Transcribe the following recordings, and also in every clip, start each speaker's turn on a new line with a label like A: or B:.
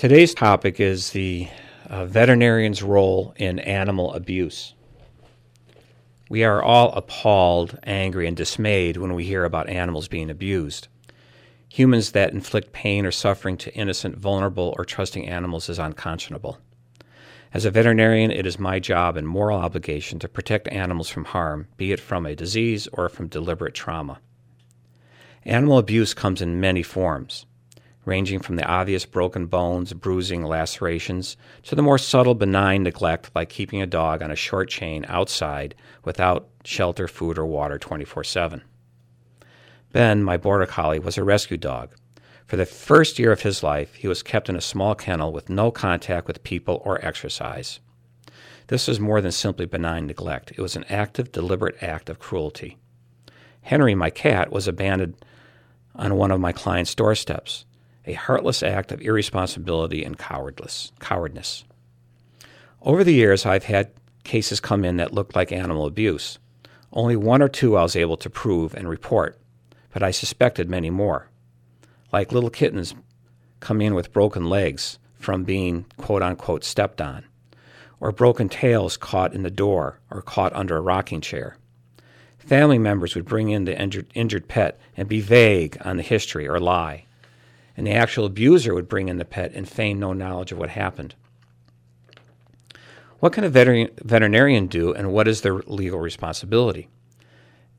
A: Today's topic is the uh, veterinarian's role in animal abuse. We are all appalled, angry, and dismayed when we hear about animals being abused. Humans that inflict pain or suffering to innocent, vulnerable, or trusting animals is unconscionable. As a veterinarian, it is my job and moral obligation to protect animals from harm, be it from a disease or from deliberate trauma. Animal abuse comes in many forms ranging from the obvious broken bones, bruising, lacerations, to the more subtle, benign neglect like keeping a dog on a short chain outside without shelter, food, or water 24 7. Ben, my border collie, was a rescue dog. For the first year of his life, he was kept in a small kennel with no contact with people or exercise. This was more than simply benign neglect, it was an active, deliberate act of cruelty. Henry, my cat, was abandoned on one of my client's doorsteps a heartless act of irresponsibility and cowardness. Over the years, I've had cases come in that looked like animal abuse. Only one or two I was able to prove and report, but I suspected many more. Like little kittens come in with broken legs from being quote unquote stepped on, or broken tails caught in the door or caught under a rocking chair. Family members would bring in the injured, injured pet and be vague on the history or lie and the actual abuser would bring in the pet and feign no knowledge of what happened. What can a veterinarian do, and what is their legal responsibility?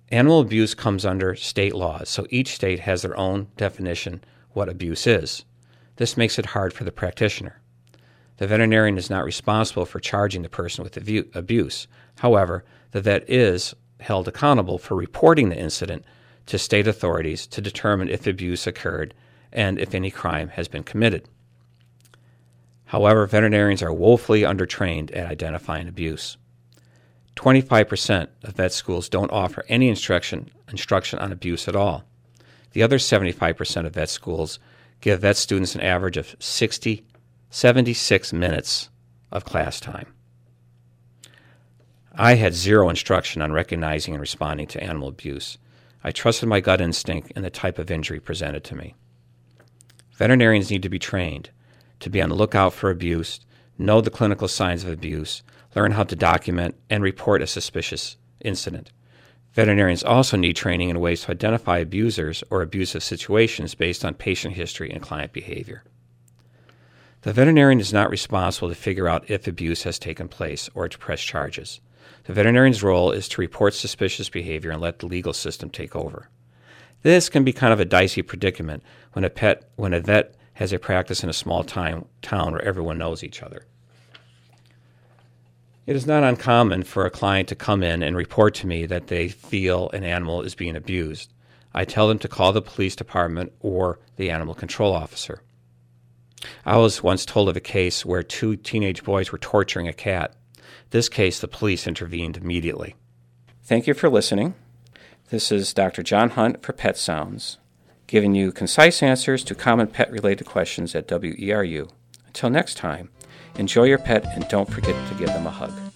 A: Animal abuse comes under state laws, so each state has their own definition what abuse is. This makes it hard for the practitioner. The veterinarian is not responsible for charging the person with abuse. However, the vet is held accountable for reporting the incident to state authorities to determine if abuse occurred and if any crime has been committed. However, veterinarians are woefully undertrained at identifying abuse. 25% of vet schools don't offer any instruction, instruction on abuse at all. The other 75% of vet schools give vet students an average of 60, 76 minutes of class time. I had zero instruction on recognizing and responding to animal abuse. I trusted my gut instinct and the type of injury presented to me. Veterinarians need to be trained to be on the lookout for abuse, know the clinical signs of abuse, learn how to document and report a suspicious incident. Veterinarians also need training in ways to identify abusers or abusive situations based on patient history and client behavior. The veterinarian is not responsible to figure out if abuse has taken place or to press charges. The veterinarian's role is to report suspicious behavior and let the legal system take over. This can be kind of a dicey predicament when a pet when a vet has a practice in a small time, town where everyone knows each other. It is not uncommon for a client to come in and report to me that they feel an animal is being abused. I tell them to call the police department or the animal control officer. I was once told of a case where two teenage boys were torturing a cat. This case, the police intervened immediately. Thank you for listening. This is Dr. John Hunt for Pet Sounds, giving you concise answers to common pet related questions at WERU. Until next time, enjoy your pet and don't forget to give them a hug.